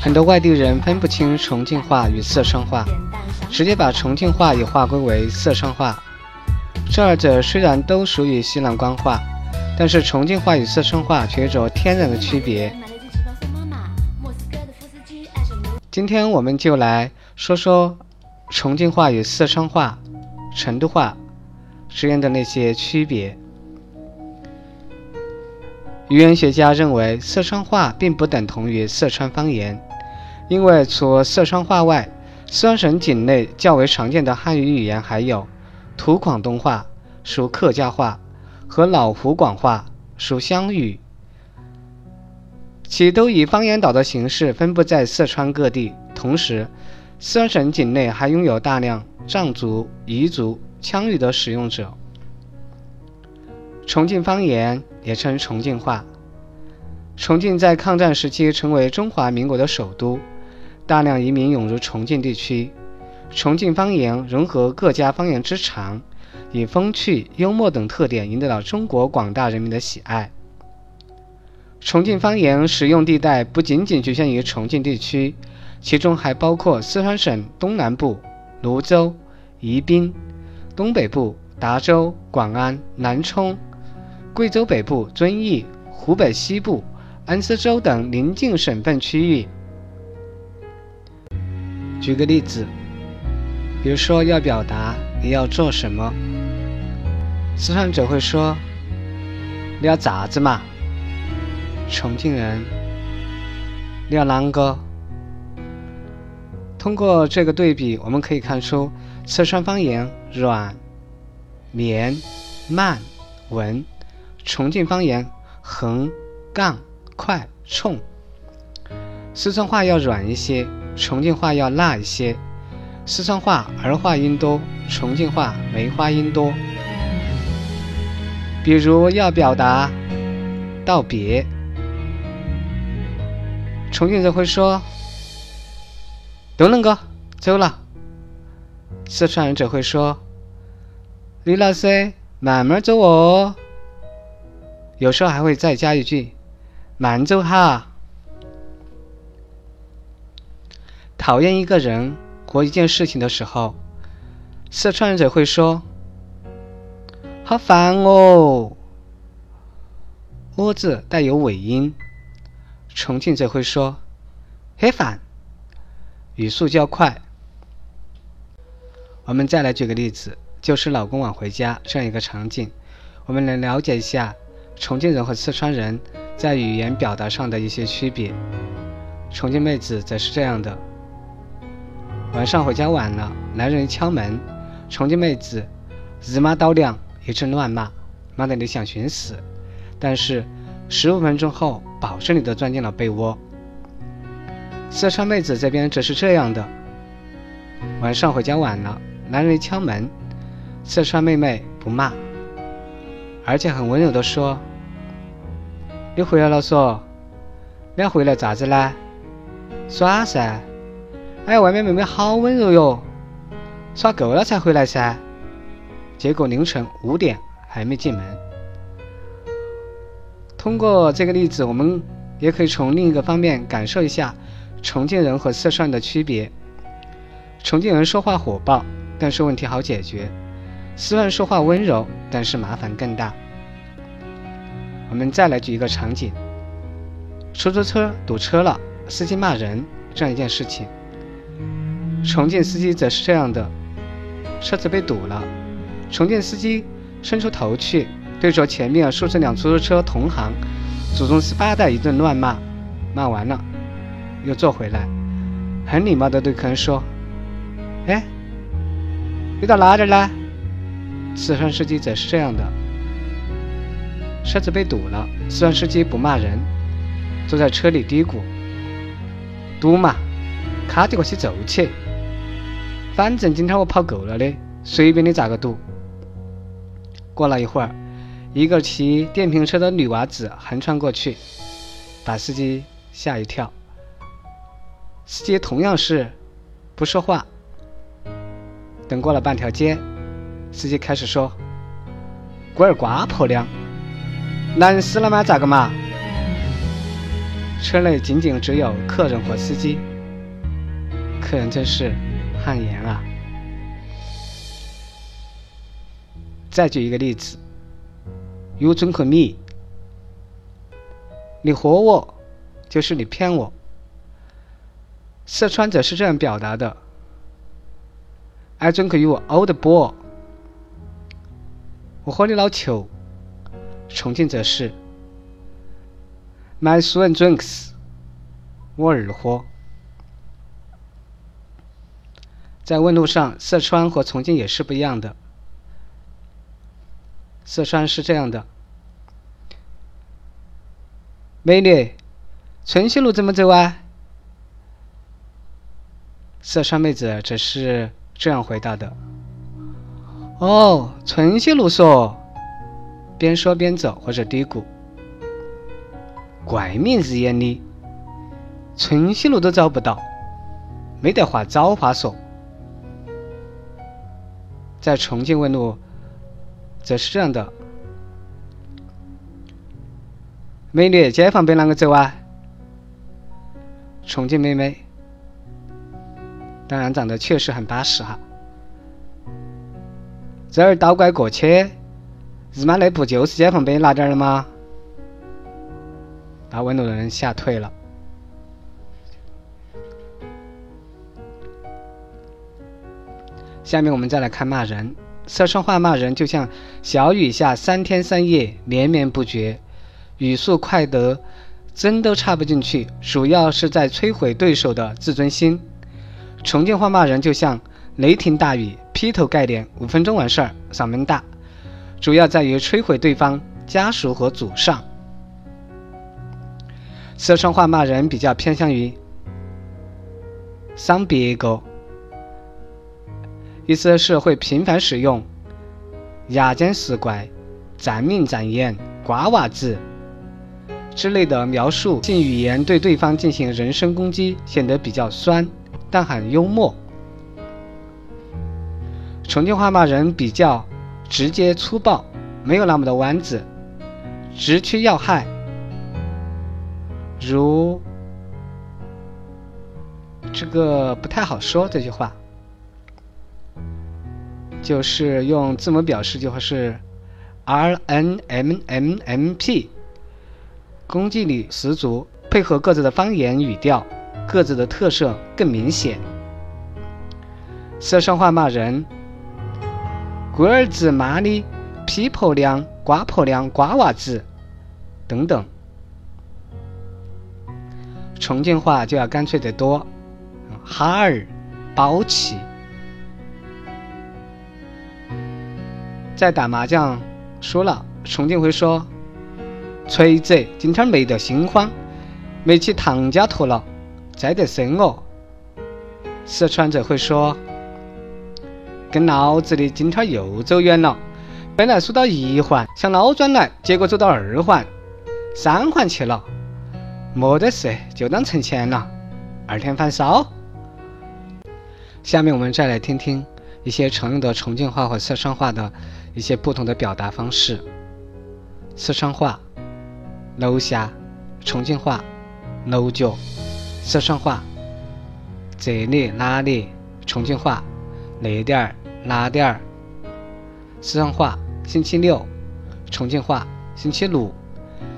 很多外地人分不清重庆话与四川话，直接把重庆话也划归为四川话。这二者虽然都属于西南官话，但是重庆话与四川话却有着天然的区别。今天我们就来说说重庆话与四川话、成都话之间的那些区别。语言学家认为，四川话并不等同于四川方言，因为除四川话外，四川省境内较为常见的汉语语言还有土广东话（属客家话）和老湖广话（属湘语）。其都以方言岛的形式分布在四川各地。同时，四川省境内还拥有大量藏族、彝族、羌语的使用者。重庆方言也称重庆话。重庆在抗战时期成为中华民国的首都，大量移民涌入重庆地区。重庆方言融合各家方言之长，以风趣、幽默等特点赢得了中国广大人民的喜爱。重庆方言使用地带不仅仅局限于重庆地区，其中还包括四川省东南部泸州、宜宾，东北部达州、广安、南充，贵州北部遵义，湖北西部恩施州等邻近省份区域。举个例子，比如说要表达你要做什么，四川者会说：“你要咋子嘛？”重庆人，你要啷个？通过这个对比，我们可以看出，四川方言软、绵、慢、稳；重庆方言横、杠、快、冲。四川话要软一些，重庆话要辣一些。四川话儿化音多，重庆话梅花音多。比如要表达道别。重庆人会说：“东能哥，走了。”四川人则会说：“李老师，慢慢走哦。”有时候还会再加一句：“慢走哈。”讨厌一个人或一件事情的时候，四川人则会说：“好烦哦。”“哦”字带有尾音。重庆则会说“很烦”，语速较快。我们再来举个例子，就是老公晚回家这样一个场景，我们来了解一下重庆人和四川人在语言表达上的一些区别。重庆妹子则是这样的：晚上回家晚了，男人一敲门，重庆妹子日妈刀娘一阵乱骂，骂得你想寻死，但是。十五分钟后，保证你都钻进了被窝。四川妹子这边则是这样的：晚上回家晚了，男人一敲门，四川妹妹不骂，而且很温柔的说：“你回来了，嗦？你要回来咋子呢？耍噻！哎，外面妹妹好温柔哟，耍够了才回来噻。结果凌晨五点还没进门。”通过这个例子，我们也可以从另一个方面感受一下重庆人和四川的区别。重庆人说话火爆，但是问题好解决；四川说话温柔，但是麻烦更大。我们再来举一个场景：出租车堵车了，司机骂人这样一件事情。重庆司机则是这样的：车子被堵了，重庆司机伸出头去。对着前面数十辆出租车同行，祖宗十八代一顿乱骂，骂完了，又坐回来，很礼貌的对客人说：“哎，你到哪里了？”四川司机则是这样的：车子被堵了，虽然司机不骂人，坐在车里嘀咕：“堵嘛，卡得过去走去，反正今天我跑够了的，随便你咋个堵。”过了一会儿。一个骑电瓶车的女娃子横穿过去，把司机吓一跳。司机同样是不说话。等过了半条街，司机开始说：“龟儿瓜婆娘，难死了吗？咋个嘛？”车内仅仅只有客人和司机，客人真是汗颜啊！再举一个例子，You drink me，你活我，就是你骗我。四川则是这样表达的：I drink you old boy，我喝你老球。重庆则是。My son drinks，我儿喝。在问路上，四川和重庆也是不一样的。四川是这样的：美女，春熙路怎么走啊？四川妹子则是这样回答的：哦，春熙路嗦。边说边走或者嘀咕。怪名日眼里，春熙路都找不到，没得话找话说。在重庆问路，则是这样的：美女，解放碑啷个走啊？重庆妹妹，当然长得确实很巴适哈。这儿倒拐过去，日妈那不就是解放碑那点儿了吗？把问路的人吓退了。下面我们再来看骂人。四川话骂人就像小雨下三天三夜，绵绵不绝，语速快得针都插不进去，主要是在摧毁对手的自尊心。重庆话骂人就像雷霆大雨，劈头盖脸，五分钟完事儿，嗓门大，主要在于摧毁对方家属和祖上。四川话骂人比较偏向于伤别个，意思是会频繁使用“牙尖使怪”“斩命斩眼”“瓜娃子”之类的描述性语言，对对方进行人身攻击，显得比较酸，但很幽默。重庆话骂人比较直接粗暴，没有那么的弯子，直趋要害。如这个不太好说，这句话就是用字母表示，就会是 R N M M M P，攻击力十足，配合各自的方言语调，各自的特色更明显。四川话骂人，龟儿子妈的批婆娘、瓜婆娘、瓜娃子等等。重庆话就要干脆得多，哈儿，包气。在打麻将输了，重庆会说：“锤子，今天没得心慌，没去唐家坨了，栽得深哦。”四川则会说：“跟老子的今天又走远了，本来输到一环，想捞转来，结果走到二环、三环去了。”没得事，就当存钱了。二天返烧。下面我们再来听听一些常用的重庆话和四川话的一些不同的表达方式。四川话，楼下；重庆话，楼角；四川话，这里哪里；重庆话，那点儿？哪点儿；四川话，星期六；重庆话，星期六；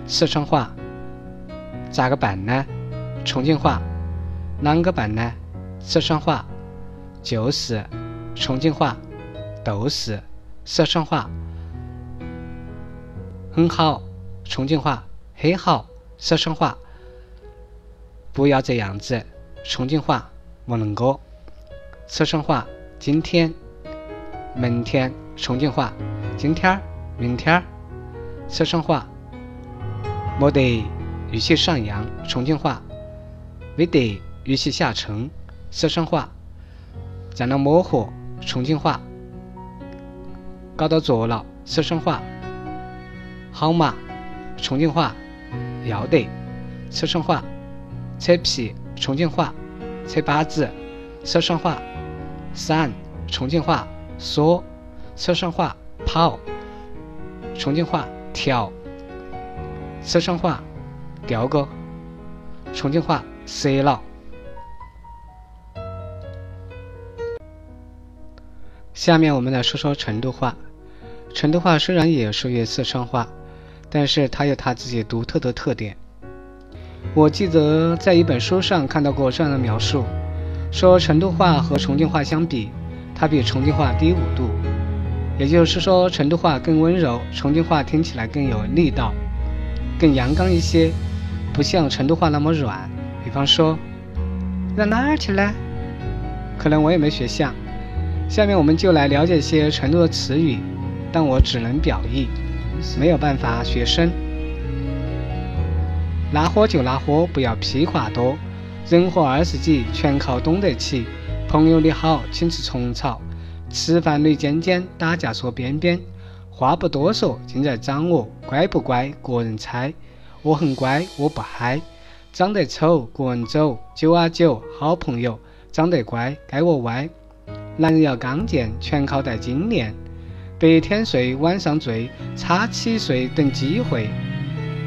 四川话。咋个办呢？重庆话，啷个办呢？四川话，就是；重庆话，都是；四川话，很好；重庆话，很好；四川话，不要这样子；重庆话，不能够；四川话，今天、明天；重庆话，今天儿、明天儿；四川话，没得。语气上扬，重庆话；没得语气下沉，四川话；在那模糊，重庆话；搞到做了，四川话；好嘛，重庆话；要得，四川话；扯皮，重庆话；扯把子，四川话；闪，重庆话；说，四川话；跑，重庆话；跳，四川话。调个，重庆话色了。下面我们来说说成都话。成都话虽然也属于四川话，但是它有它自己独特的特点。我记得在一本书上看到过这样的描述，说成都话和重庆话相比，它比重庆话低五度。也就是说，成都话更温柔，重庆话听起来更有力道，更阳刚一些，不像成都话那么软。比方说，到哪儿去了？可能我也没学像。下面我们就来了解一些成都的词语，但我只能表意，没有办法学深。拉火就拉火，不要屁话多。人活二十几，全靠懂得起。朋友你好，请吃虫草。吃饭捋尖尖，打架说边边，话不多说，尽在掌握。乖不乖，个人猜。我很乖，我不嗨。长得丑，个人走。九啊九，好朋友。长得乖，该我歪。男人要刚健，全靠带精炼。白天睡，晚上醉，叉起睡等机会。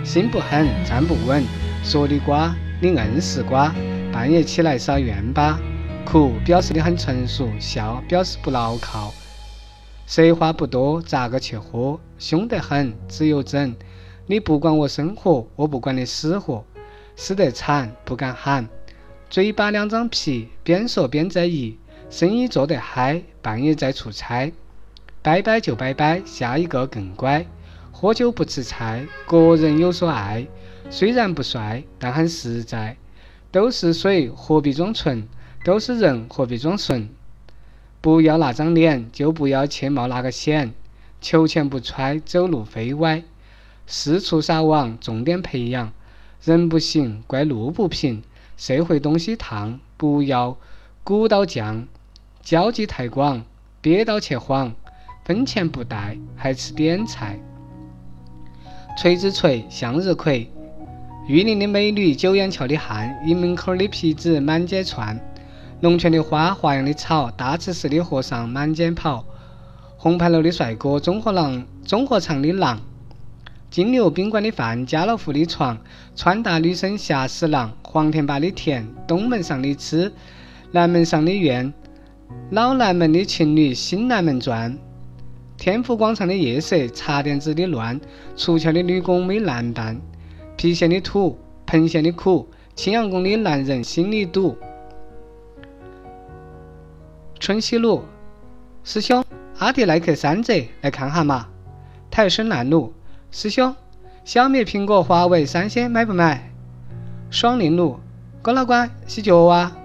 心不狠，站不稳。说你瓜，你硬是瓜。半夜起来撒冤巴。哭表示你很成熟，笑表示不牢靠。谁话不多，咋个去喝？凶得很，只有整。你不管我生活，我不管你死活。死得惨，不敢喊。嘴巴两张皮，边说边在意。生意做得嗨，半夜在出差。拜拜就拜拜，下一个更乖。喝酒不吃菜，个人有所爱。虽然不帅，但很实在。都是水，何必装纯？都是人，何必装纯？不要那张脸，就不要去冒那个险。求钱不揣，走路飞歪。四处撒网，重点培养。人不行，怪路不平。社会东西烫，不要鼓捣犟。交际太广，憋到去晃。分钱不带，还吃点菜。锤子锤，向日葵。玉林的美女，九眼桥的汉，营门口的皮子满街窜。龙泉的花，华阳的草，大慈寺的和尚满街跑，红牌楼的帅哥，中和廊中和场的狼，金牛宾馆的饭，家乐福的床，川大女生吓死郎，黄田坝的田，东门上的吃，南门上的院，老南门的情侣新南门转，天府广场的夜色，茶店子的乱，出桥的女工没男伴，郫县的土，彭县的苦，青羊宫的男人心里堵。春熙路，师兄，阿迪耐克三折，来看哈嘛。泰升南路，师兄，小米、苹果、华为、三星买不买？双林路，郭老倌洗脚啊。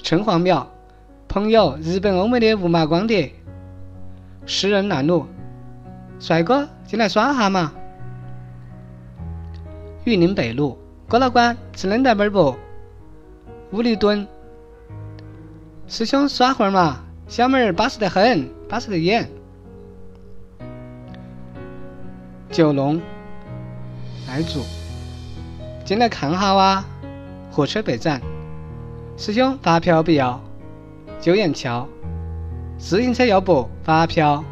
城隍庙，朋友，日本、欧美的无码光碟。诗人南路，帅哥，进来耍哈嘛。玉林北路，郭老倌吃冷淡本不？五里墩。师兄耍会儿嘛，小妹儿巴适得很，巴适得眼。九龙，爱竹，进来看哈哇。火车北站，师兄发票不要。九眼桥，自行车要不？发票。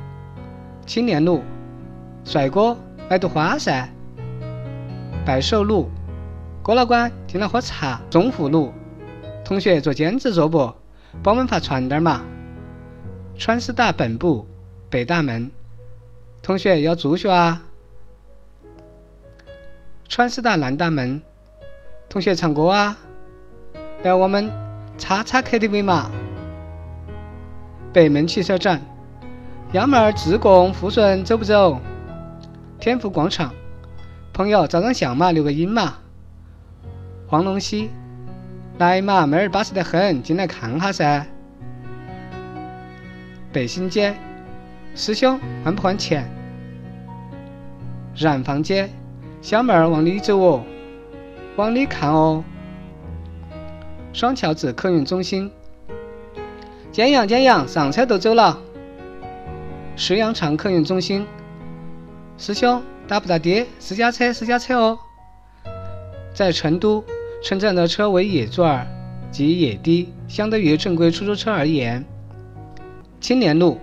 青年路，帅哥买朵花噻。百寿路，郭老倌进来喝茶。中湖路，同学做兼职做不？帮我们发传单嘛！川师大本部北大门，同学要住学啊！川师大南大门，同学唱歌啊！来我们叉叉 KTV 嘛！北门汽车站，幺妹儿自贡富顺走不走？天府广场，朋友照张相嘛，留个影嘛！黄龙溪。来嘛，妹儿巴适得很，进来看哈噻。北新街，师兄换不换钱？燃放街，小妹儿往里走哦，往里看哦。双桥子客运中心，简阳简阳，上车都走了。石羊场客运中心，师兄打不打的？私家车，私家车哦。在成都。称赞的车为野座儿，及野的，相对于正规出租车而言。青年路，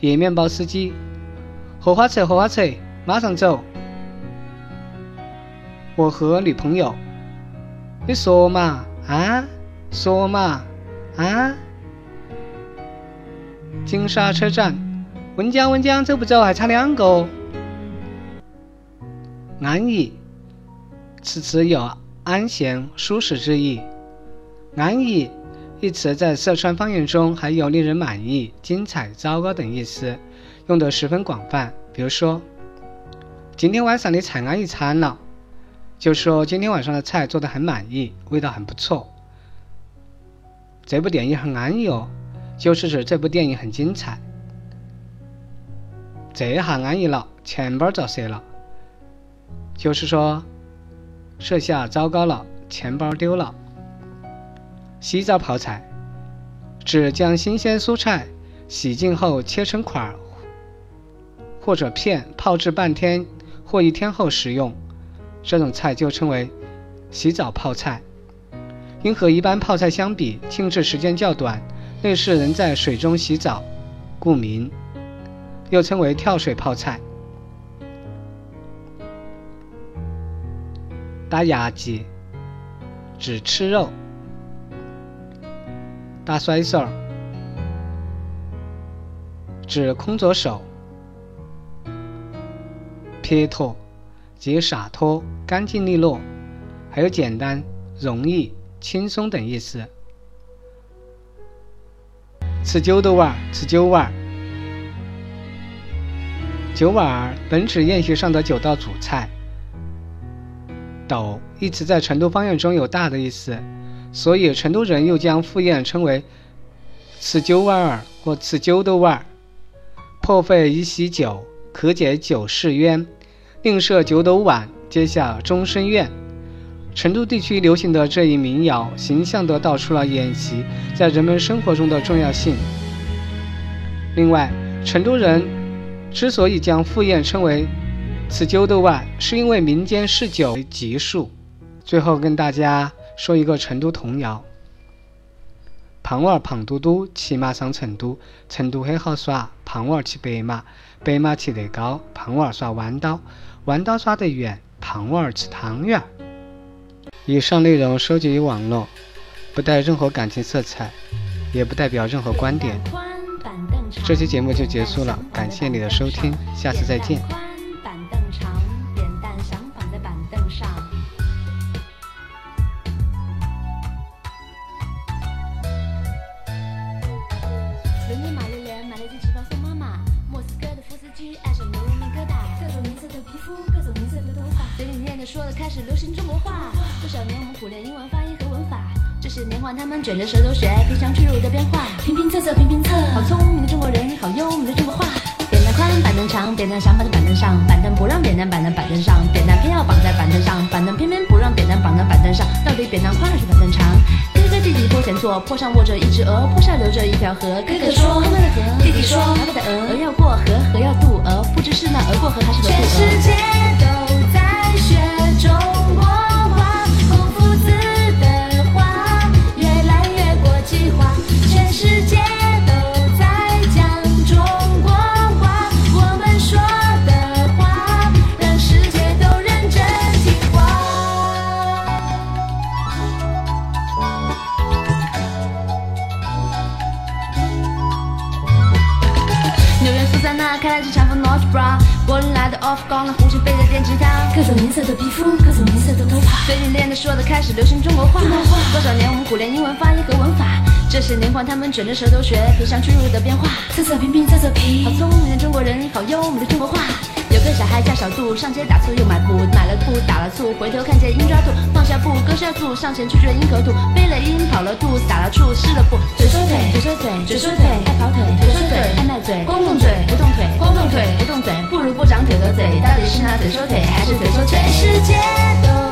野面包司机，荷花车，荷花车，马上走。我和女朋友，你说嘛，啊，说嘛，啊。金沙车站，温江温江，走不走？还差两个。安逸，此词有安闲、舒适之意。安逸一词在四川方言中还有令人满意、精彩、糟糕等意思，用得十分广泛。比如说，今天晚上的菜安逸惨了，就说今天晚上的菜做得很满意，味道很不错。这部电影很安逸哦，就是指这部电影很精彩。这下安逸了，钱包遭赊了。就是说，设下糟糕了，钱包丢了。洗澡泡菜，指将新鲜蔬菜洗净后切成块儿或者片，泡制半天或一天后食用。这种菜就称为洗澡泡菜。因和一般泡菜相比，静置时间较短，类似人在水中洗澡，故名。又称为跳水泡菜。打牙祭，指吃肉；打甩手，指空着手；撇脱，即洒脱、干净利落，还有简单、容易、轻松等意思。吃酒豆碗，吃酒丸。酒丸本指宴席上的九道主菜。斗一词在成都方言中有大的意思，所以成都人又将赴宴称为吃酒碗儿或吃酒豆碗儿。破费一席酒，可解酒世冤；另设九斗碗，接下终身怨。成都地区流行的这一民谣，形象地道出了宴席在人们生活中的重要性。另外，成都人之所以将赴宴称为此酒斗外，是因为民间嗜酒为吉数。最后跟大家说一个成都童谣：胖娃儿胖嘟嘟，骑马上成都，成都很好耍。胖娃儿骑白马，白马骑得高。胖娃儿耍弯刀，弯刀耍得远。胖娃儿吃汤圆。以上内容收集于网络，不带任何感情色彩，也不代表任何观点。这期节目就结束了，感谢你的收听，下次再见。舌头学皮箱巨乳的变化，平平仄仄平平仄，好聪明的中国人，好优美的中国话。扁担宽，板凳长，扁担想放在板凳上，板凳不让扁担绑在板凳上，扁担偏要绑在板凳上，板凳偏偏不让扁担绑在板凳上，到底扁担宽还是板凳长？哥哥弟弟坡前坐，坡上卧着一只鹅，坡下流着一条河。哥哥说妈妈的河，弟弟说爸爸的鹅，鹅要过河，河要渡鹅，不知是那鹅过河还是河渡鹅。全世界都看来这长风。光了红心背着电吉他，各种颜色的皮肤，各种颜色的头发，最近练的说的开始流行中国话。多少年我们苦练英文发音和文法，这些年换他们卷着舌头学，皮上屈辱的变化。测测拼拼测测平，好聪明的中国人，好优美的中国话。有个小孩叫小杜，上街打醋又买布，买了布打了醋，回头看见鹰抓兔，放下布割下醋，上前去追鹰和兔，飞了鹰跑了兔，打了醋湿了布，嘴说嘴，嘴说嘴，嘴说腿，爱跑腿，腿说腿，爱卖嘴，光动嘴不动腿，光动腿不动嘴，不如不长腿的嘴，到底是拿嘴说腿还是嘴说？全世界都。